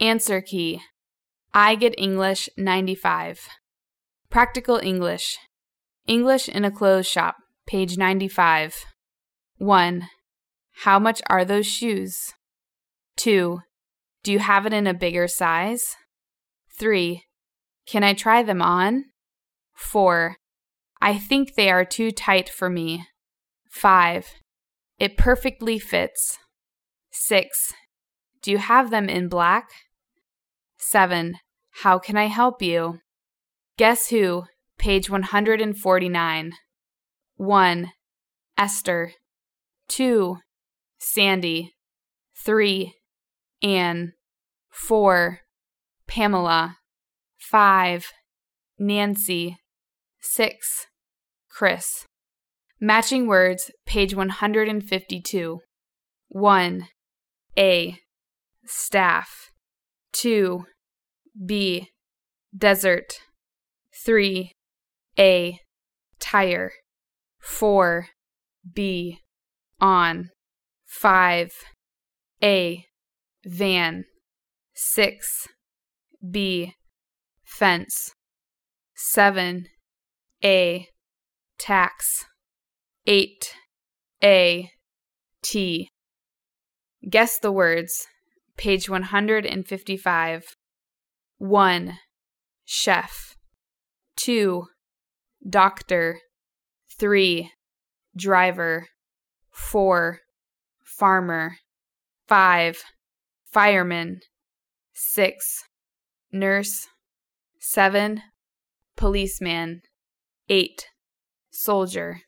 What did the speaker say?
Answer key. I get English 95. Practical English. English in a clothes shop, page 95. 1. How much are those shoes? 2. Do you have it in a bigger size? 3. Can I try them on? 4. I think they are too tight for me. 5. It perfectly fits. 6. Do you have them in black? 7. How can I help you? Guess who? Page 149. 1. Esther. 2. Sandy. 3. Anne. 4. Pamela. 5. Nancy. 6. Chris. Matching words, page 152. 1. A. Staff. 2. B. Desert. 3. A. Tire. 4. B. On. 5. A. Van. 6. B. Fence. 7. A. Tax. 8. A. T. Guess the words. Page 155. 1. Chef. 2. Doctor. 3. Driver. 4. Farmer. 5. Fireman. 6. Nurse. 7. Policeman. 8. Soldier.